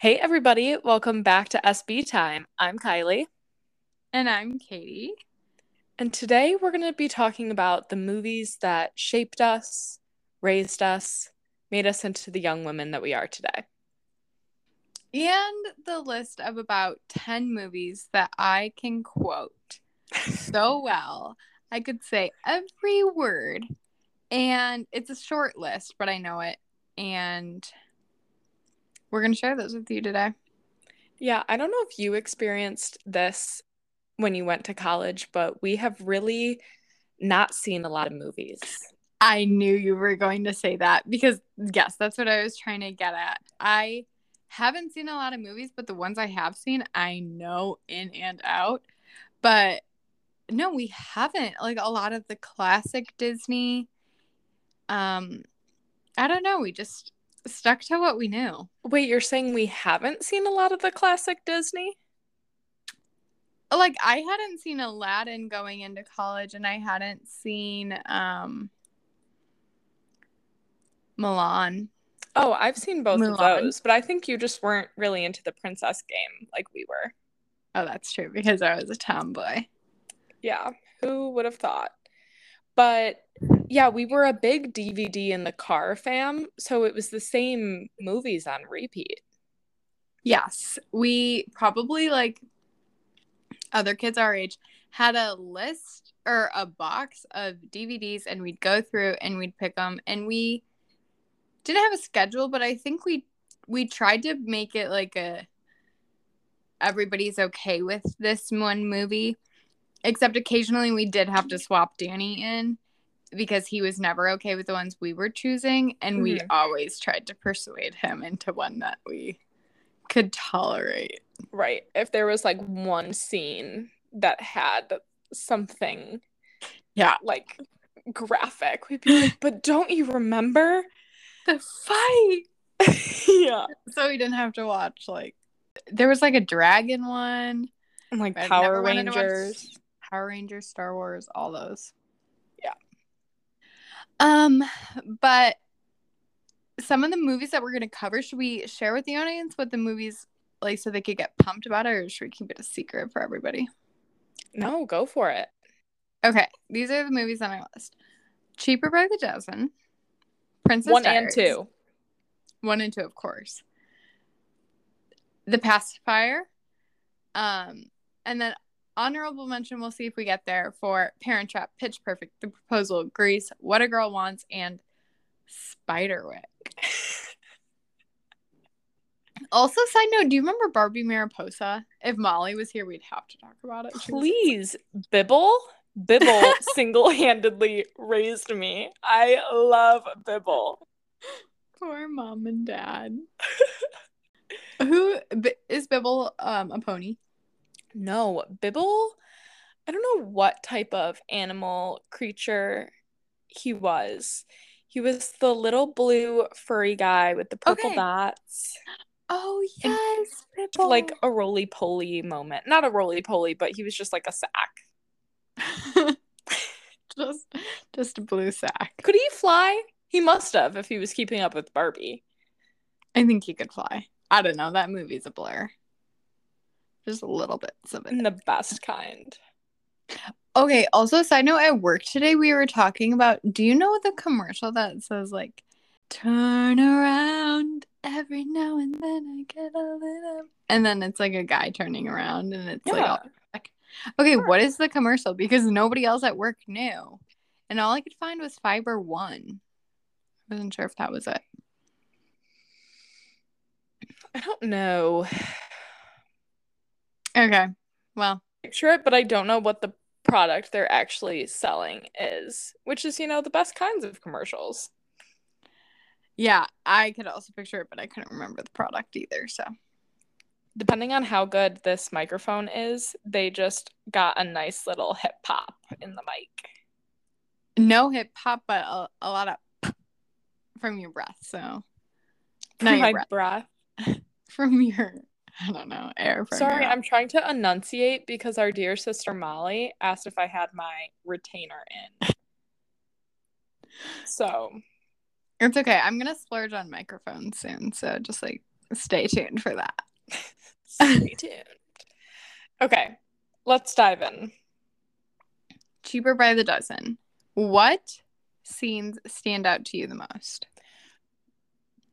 Hey, everybody, welcome back to SB Time. I'm Kiley, And I'm Katie. and today we're going to be talking about the movies that shaped us, raised us, made us into the young women that we are today. And the list of about 10 movies that I can quote so well. I could say every word. And it's a short list, but I know it. And we're going to share those with you today. Yeah, I don't know if you experienced this when you went to college, but we have really not seen a lot of movies. I knew you were going to say that because, yes, that's what I was trying to get at. I haven't seen a lot of movies, but the ones I have seen, I know in and out. But no, we haven't. Like a lot of the classic Disney. Um, I don't know. We just stuck to what we knew. Wait, you're saying we haven't seen a lot of the classic Disney? Like I hadn't seen Aladdin going into college, and I hadn't seen um Mulan. Oh, I've seen both of those, but I think you just weren't really into the princess game like we were. Oh, that's true because I was a tomboy. Yeah, who would have thought? But yeah, we were a big DVD in the car fam, so it was the same movies on repeat. Yes, we probably like other kids our age had a list or a box of DVDs and we'd go through and we'd pick them and we didn't have a schedule but I think we we tried to make it like a everybody's okay with this one movie except occasionally we did have to swap Danny in because he was never okay with the ones we were choosing and we Mhm. always tried to persuade him into one that we could tolerate. Right. If there was like one scene that had something Yeah. like graphic, we'd be like, but don't you remember? The fight. yeah. So we didn't have to watch like there was like a dragon one, And like Power never wanted to watch- Rangers. Power Rangers, Star Wars, all those. Um, but some of the movies that we're gonna cover, should we share with the audience what the movies like so they could get pumped about it, or should we keep it a secret for everybody? No, go for it. Okay, these are the movies on my list: Cheaper by the Dozen, Princess One and Diaries. two. one and two, of course. The Pacifier, um, and then honorable mention. We'll see if we get there for Parent Trap, Pitch Perfect, The Proposal, Grease, What a Girl Wants, and Spiderwick. Also, side note, do you remember Barbie Mariposa? If Molly was here, we'd have to talk about it. Was- Please, Bibble. Bibble single handedly raised me. I love Bibble. Poor mom and dad. Who is Bibble? Um, a pony. No, Bibble, I don't know what type of animal creature he was. He was the little blue furry guy with the purple Okay. dots. Oh yes, Bibble. Like a roly poly moment. Not a roly poly, but he was just like a sack. just just a blue sack. Could he fly? He must have if he was keeping up with Barbie. I think he could fly. I don't know. That movie's a blur. Just a little bit of it. In the best kind. Okay. Also, side note: at work today, we were talking about. Do you know the commercial that says like, "Turn around every now and then I get a little," and then it's like a guy turning around, and it's like, all- okay, Sure. what is the commercial? Because nobody else at work knew, and all I could find was Fiber One. I wasn't sure if that was it. I don't know. Okay. Well, Picture it, but I don't know what the product they're actually selling is, which is, you know, the best kinds of commercials. yeah, I could also picture it, but I couldn't remember the product either. So, Depending on how good this microphone is, they just got a nice little hip pop in the mic. no hip hop, but a, a lot of from your breath. So, your My breath, breath. from your, I don't know, air. Sorry, I'm trying to enunciate because our dear sister Molly asked if I had my retainer in. So It's okay. I'm gonna splurge on microphones soon. So just like Stay tuned for that. Stay tuned. Okay, let's dive in. Cheaper by the dozen. What scenes stand out to you the most?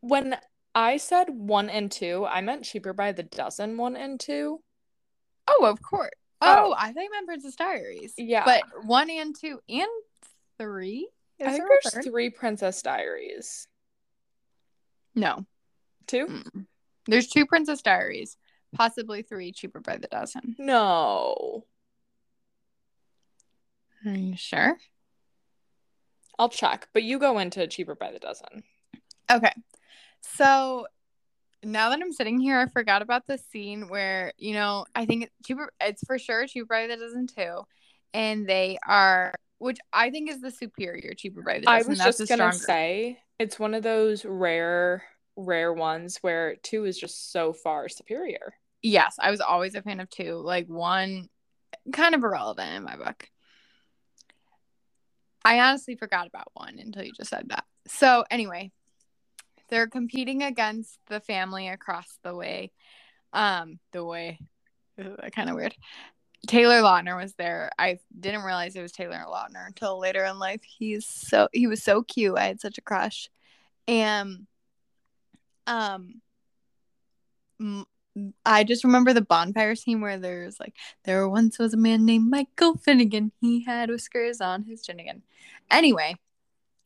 When I said one and two, I meant cheaper by the dozen one and two. Oh, of course. Oh, I think I meant Princess Diaries. Yeah. But one and two and three? Is I think there's three Princess Diaries. No. 2 Mm. There's two Princess Diaries, possibly three cheaper by the dozen. No. Are you sure? I'll check, but you go into cheaper by the dozen. Okay. So now that I'm sitting here, I forgot about the scene where, you know, I think it's cheaper it's for sure cheaper by the dozen too. And they are which I think is the superior cheaper by the dozen. I was That's just gonna stronger. say it's one of those rare, rare ones where two is just so far superior. Yes, I was always a fan of two. Like one kind of irrelevant in my book. I honestly forgot about one until you just said that. So anyway, they're competing against the family across the way. Um, the way kind of weird. Taylor Lautner was there. I didn't realize it was Taylor Lautner until later in life. He's so he was so cute. I had such a crush. And um I just remember the bonfire scene where there's like there once was a man named Michael Finnegan. He had whiskers on his chin again. Anyway,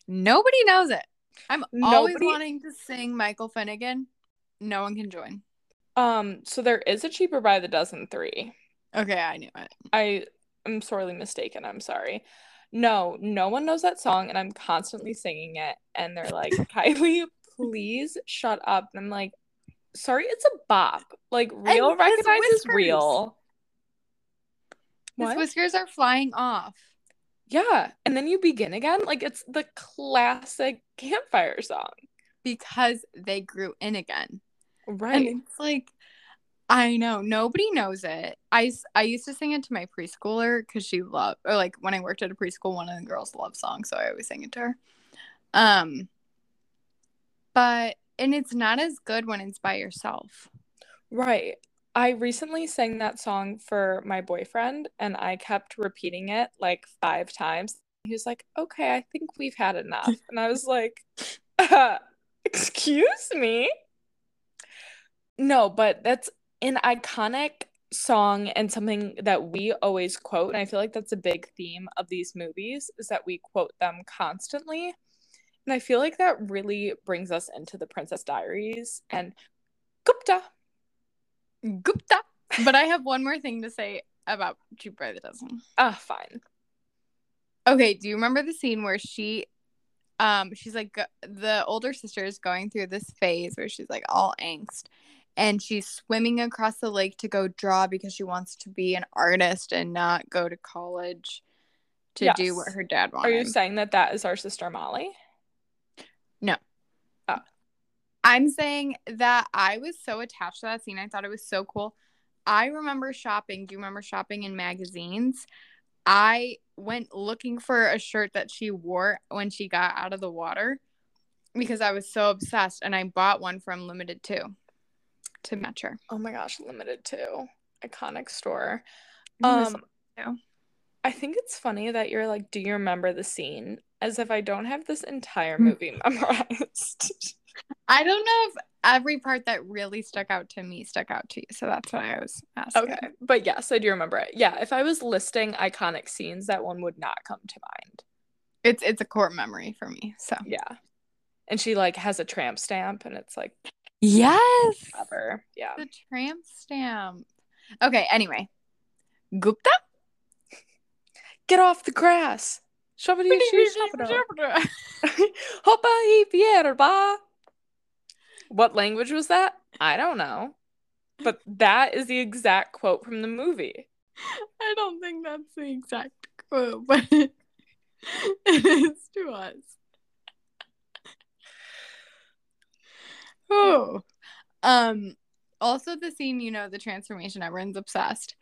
nobody knows it. I'm always Nobody- wanting to sing Michael Finnegan. No one can join. Um, so there is a cheaper by the dozen three. Okay, I knew it. I am sorely mistaken. I'm sorry. No, no one knows that song, and I'm constantly singing it. And they're like, Kiley, please shut up. And I'm like, sorry, it's a bop. Like, real recognizes real. His What? whiskers are flying off Yeah. And then you begin again. Like, it's the classic campfire song. because they grew in again. Right. And it's like, I know nobody knows it. I, I used to sing it to my preschooler because she loved, or like when I worked at a preschool, one of the girls loved songs, so I always sang it to her. Um, but and it's not as good when it's by yourself. Right. I recently sang that song for my boyfriend and I kept repeating it like five times. He was like, okay, I think we've had enough. And I was like, uh, excuse me? No, but that's an iconic song and something that we always quote. And I feel like that's a big theme of these movies is that we quote them constantly. And I feel like that really brings us into the Princess Diaries and Gupta. Gupta. But I have one more thing to say about Cheap by the Dozen. Ah, fine. Okay, do you remember the scene where she um she's like the older sister is going through this phase where she's like all angst and she's swimming across the lake to go draw because she wants to be an artist and not go to college to do what her dad wants. Are you saying that that is our sister Molly? I'm saying that I was so attached to that scene. I thought it was so cool. I remember shopping. Do you remember shopping in magazines? I went looking for a shirt that she wore when she got out of the water because I was so obsessed and I bought one from Limited too to match her. Oh my gosh, limited too. Iconic store. Um. I think it's funny that you're like, do you remember the scene? As if I don't have this entire Hmm. movie memorized. I don't know if every part that really stuck out to me stuck out to you. So that's why I was asking. okay. But yes, I do remember it. Yeah, if I was listing iconic scenes, that one would not come to mind. It's it's a core memory for me. So Yeah. And she like has a tramp stamp and it's like Yes. Yeah. The tramp stamp. Okay, anyway. Gupta? Get off the grass. Hoppa y hierba. What language was that? I don't know. But that is the exact quote from the movie. I don't think that's the exact quote, but it is to us. Oh. Um also the scene, you know, the transformation, everyone's obsessed.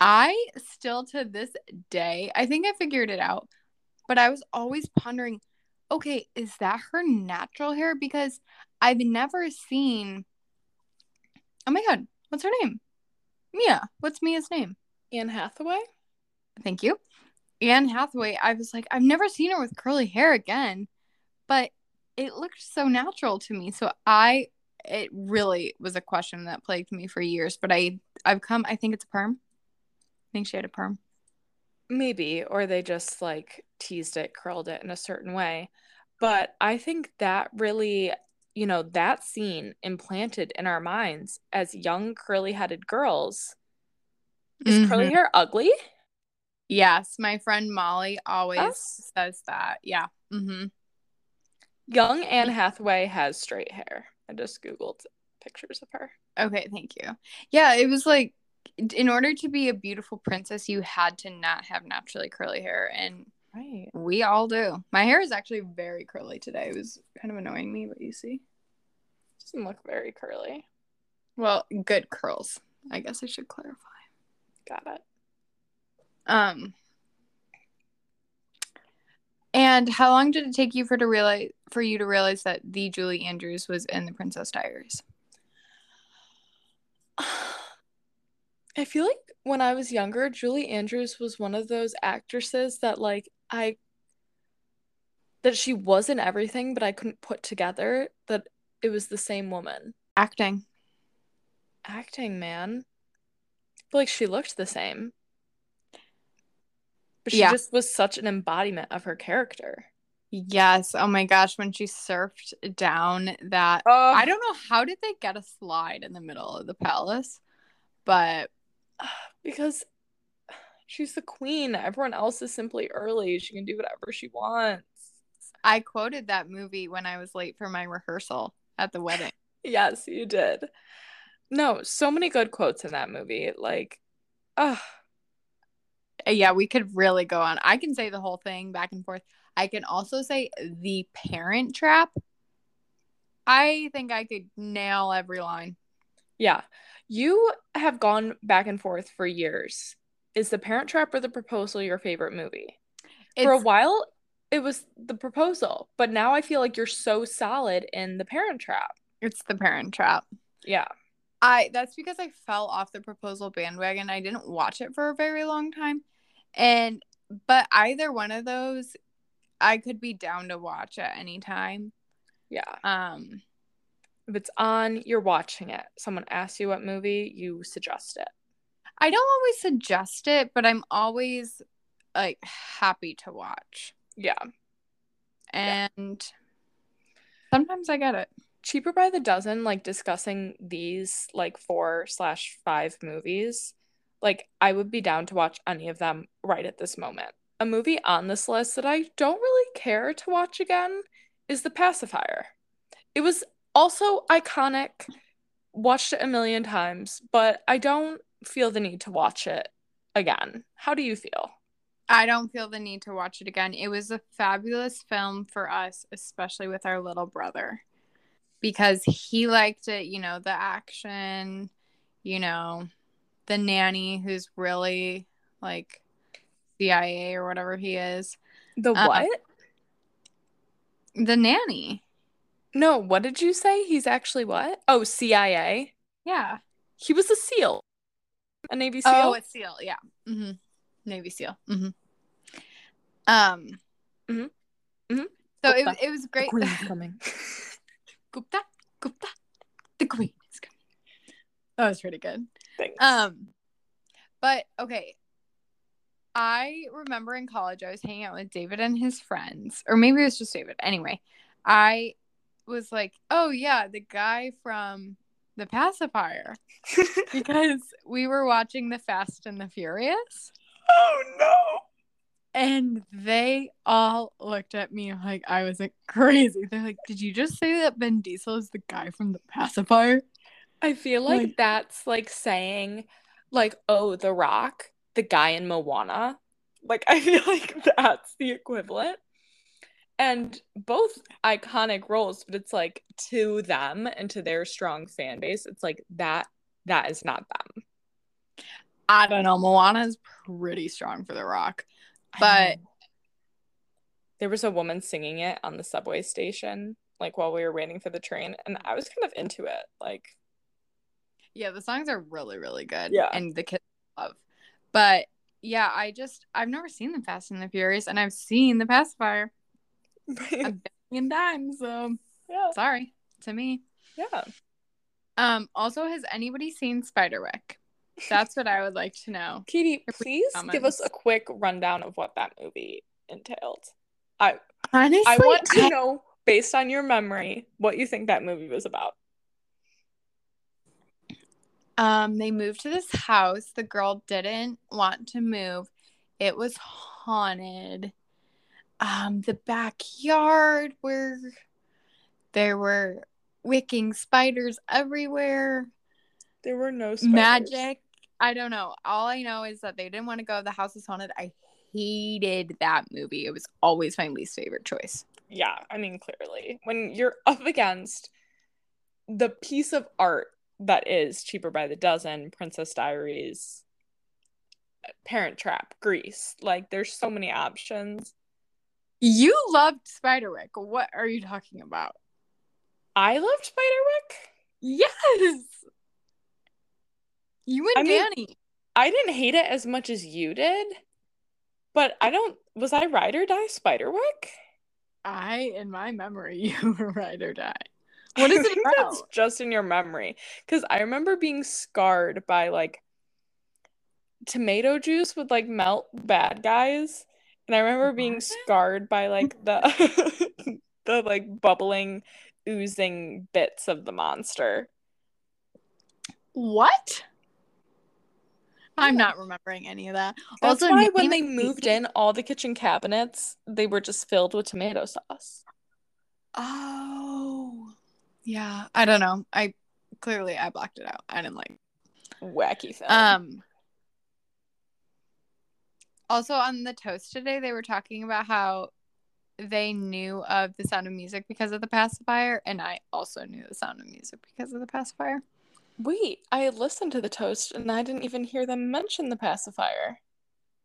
I still to this day, I think I figured it out, but I was always pondering, okay, is that her natural hair? Because I've never seen Oh my god, what's her name? Mia. What's Mia's name? Anne Hathaway. Thank you. Anne Hathaway, I was like, I've never seen her with curly hair again, but it looked so natural to me. So I, it really was a question that plagued me for years. But I, I've come. I think it's a perm. I think she had a perm. Maybe, or they just like teased it, curled it in a certain way. But I think that really, you know, that scene implanted in our minds as young curly headed girls. Is curly Mhm. hair ugly? Yes, my friend Molly always Us? says that. Yeah. Mm-hmm. Young Anne Hathaway has straight hair. I just Googled pictures of her. Okay, thank you. Yeah, it was like in order to be a beautiful princess, you had to not have naturally curly hair, and Right. we all do. My hair is actually very curly today. It was kind of annoying me, but you see. It doesn't look very curly. Well, good curls. I guess I should clarify. Got it. Um and how long did it take you for to realize for you to realize that the Julie Andrews was in the Princess Diaries? I feel like when I was younger, Julie Andrews was one of those actresses that like I that she was in everything, but I couldn't put together that it was the same woman. Acting. Acting, man. Feel like she looked the same. But she Yeah. just was such an embodiment of her character. Yes. Oh my gosh, when she surfed down that Oh, I don't know how did they get a slide in the middle of the palace, but because she's the queen. Everyone else is simply early. She can do whatever she wants. I quoted that movie when I was late for my rehearsal at the wedding. Yes, you did. No, so many good quotes in that movie. Like, ah, Uh, Yeah, we could really go on. I can say the whole thing back and forth. I can also say the parent trap. I think I could nail every line. Yeah. You have gone back and forth for years. Is The Parent Trap or The Proposal your favorite movie? For a while, it was The Proposal, but now I feel like you're so solid in The Parent Trap. it's the parent trap. Yeah. I that's because I fell off the proposal bandwagon. I didn't watch it for a very long time. And but either one of those I could be down to watch at any time. Yeah. Um If it's on, you're watching it. Someone asks you what movie, you suggest it. I don't always suggest it, but I'm always like happy to watch. Yeah. And sometimes I get it. cheaper by the dozen like discussing these like four slash five movies like i would be down to watch any of them right at this moment a movie on this list that i don't really care to watch again is the pacifier it was also iconic watched it a million times but i don't feel the need to watch it again how do you feel I don't feel the need to watch it again. It was a fabulous film for us, especially with our little brother, because he liked it, you know, the action, you know, the nanny who's really like CIA or whatever he is. the Uh, what The nanny. No what did you say he's actually what oh cia Yeah. he was a seal a navy seal Oh, it's SEAL. Yeah. hmm Navy SEAL. hmm Um. Mhm. Mhm. So it, Gupta. it was The great. queen's coming. Gupta, Gupta, the queen is coming. That was pretty good. Thanks. Um, but okay. I remember in college I was hanging out with David and his friends, or maybe it was just David. Anyway, I was like, "Oh yeah, the guy from the pacifier," because we were watching The Fast and the Furious, oh no. and they all looked at me like I was like crazy. They're like, "Did you just say that Vin Diesel is the guy from the pacifier?" I feel like Like- that's like saying, like, oh, The Rock, the guy in Moana. Like, I feel like that's the equivalent. And both iconic roles, but it's like to them and to their strong fan base, it's like that that is not them. I don't know. Moana is pretty strong for The Rock. But- there was a woman singing it on the subway station, like while we were waiting for the train, and I was kind of into it. Like, Yeah, the songs are really, really good. Yeah. And the kids love. But yeah, I just I've never seen the Fast and the Furious and I've seen the pacifier a billion times, so yeah. sorry to me. Yeah. Um, also has anybody seen Spiderwick? That's what I would like to know. Katie, If we please give us a quick rundown of what that movie entailed. I Honestly, I want to know, based on your memory, what you think that movie was about. Um, they moved to this house. The girl didn't want to move. It was haunted. Um, the backyard where there were wicking spiders everywhere. There were no spiders. Magic. I don't know. All I know is that they didn't want to go. The house is haunted. I hated that movie. It was always my least favorite choice. Yeah, I mean, clearly, when you're up against the piece of art that is Cheaper by the Dozen, Princess Diaries, Parent Trap, Grease, like there's so many options. You loved Spiderwick. What are you talking about? I loved Spiderwick. Yes. You and I mean- Danny. I didn't hate it as much as you did, but I don't. Was I ride or die Spiderwick? I, in my memory, you were ride or die. What is it about? That's just in your memory, because I remember being scarred by like tomato juice would like melt bad guys, and I remember being scarred by like the the like bubbling, oozing bits of the monster. What? I'm not remembering any of that. That's also, why when they moved in, all the kitchen cabinets they were just filled with tomato sauce. Oh, yeah. I don't know. I clearly I blocked it out. I didn't like. Wacky film. Um. Also, on the toast today, they were talking about how they knew of the sound of music because of the pacifier, and I also knew the sound of music because of the pacifier. Wait, I listened to the toast and I didn't even hear them mention the pacifier.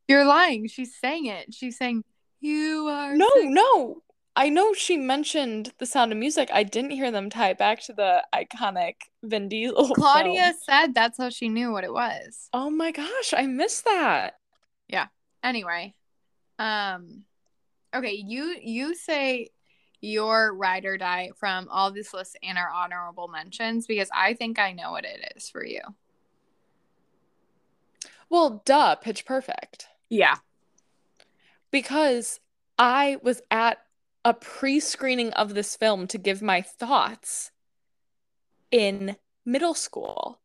You're lying. She's saying it. She's saying, You are. No, sick." no. I know she mentioned the sound of music. I didn't hear them tie it back to the iconic Vin Diesel. Claudia film. said that's how she knew what it was. Oh my gosh, I missed that. Anyway, um, okay, you you say your ride or die from all this list and our honorable mentions because I think I know what it is for you. Well, duh, Pitch Perfect. Yeah. Because I was at a pre screening of this film to give my thoughts in middle school.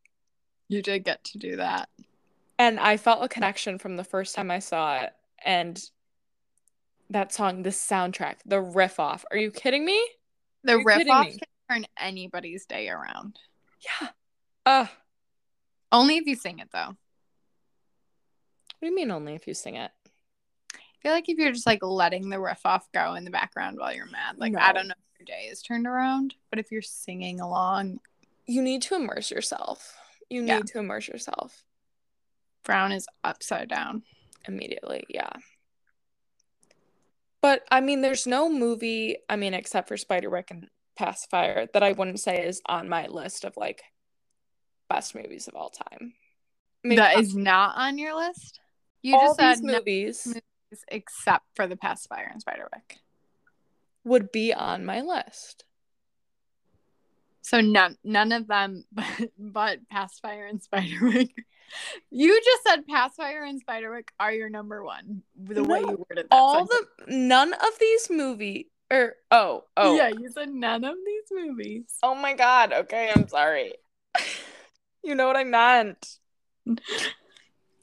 You did get to do that. And I felt a connection from the first time I saw it. And that song, the soundtrack, the riff off. Are you kidding me? The riff off me. can turn anybody's day around. Yeah. Uh, Only if you sing it though. What do you mean only if you sing it? I feel like if you're just like letting the riff off go in the background while you're mad, like I don't know if your day is turned around, but if you're singing along, You need to immerse yourself. You need Yeah. to immerse yourself Brown is upside down. immediately. Yeah. But I mean, there's no movie, I mean, except for Spiderwick and Pacifier, that I wouldn't say is on my list of like best movies of all time. Mean, that is not on your list. You all just said these no movies movies except for the pacifier and Spiderwick. would be on my list. So none none of them but, but pacifier and Spiderwick. You just said pacifier and Spiderwick are your number one. The way you worded that. All the none of these movie or oh oh Yeah, you said none of these movies. oh my god. Okay, I'm sorry. you know what I meant.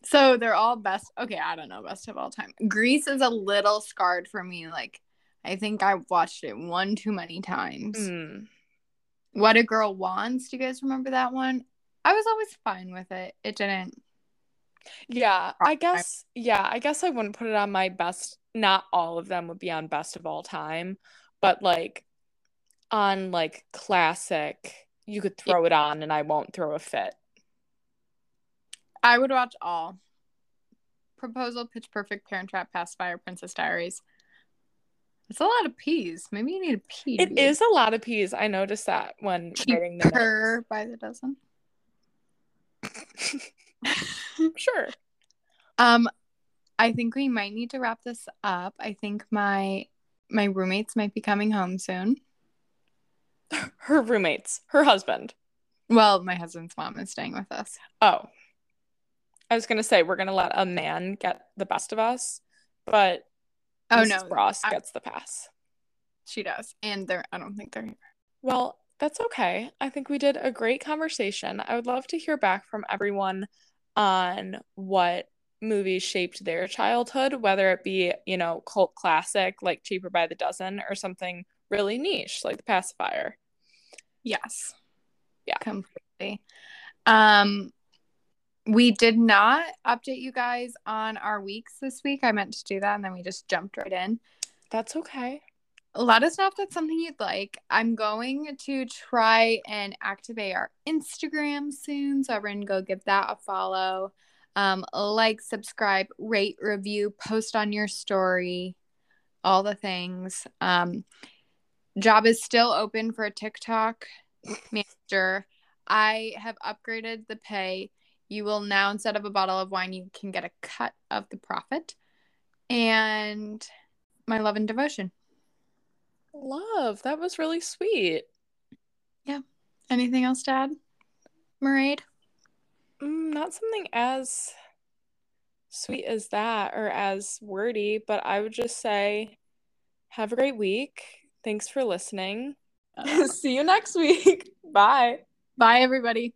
So they're all best. Okay, I don't know best of all time. Grease is a little scarred for me. Like I think I watched it one too many times. Hmm. What a Girl Wants. Do you guys remember that one? I was always fine with it. It didn't. Yeah, I guess yeah, I guess I wouldn't put it on my best. Not all of them would be on best of all time, but like on like classic, you could throw it on and I won't throw a fit. I would watch all. Proposal, Pitch Perfect, Parent Trap, Pacifier, Princess Diaries. It's a lot of peas. Maybe you need a pea. It is a lot of peas. I noticed that when writing the notes. Cheaper by the dozen. sure. Um, I think we might need to wrap this up. I think my my roommates might be coming home soon. Her roommates, her husband. Well, my husband's mom is staying with us. Oh. I was gonna say we're gonna let a man get the best of us, but Oh Mrs. no, Ross I- gets the pass. she does, and they're I don't think they're here. Well, that's okay. I think we did a great conversation. I would love to hear back from everyone on what movies shaped their childhood, whether it be, you know, cult classic like Cheaper by the Dozen or something really niche like The Pacifier. Yes. Yeah. Completely. Um we did not update you guys on our weeks this week. I meant to do that and then we just jumped right in. That's okay. Let us know if that's something you'd like. I'm going to try and activate our Instagram soon. So everyone go give that a follow. Um, like, subscribe, rate, review, post on your story, all the things. Um, job is still open for a TikTok manager. I have upgraded the pay. You will now, instead of a bottle of wine, you can get a cut of the profit. And my love and devotion. Love, that was really sweet. Yeah. Anything else, Dad? Maraid? Mm, not something as sweet as that or as wordy, but I would just say have a great week. Thanks for listening. See you next week. Bye. Bye, everybody.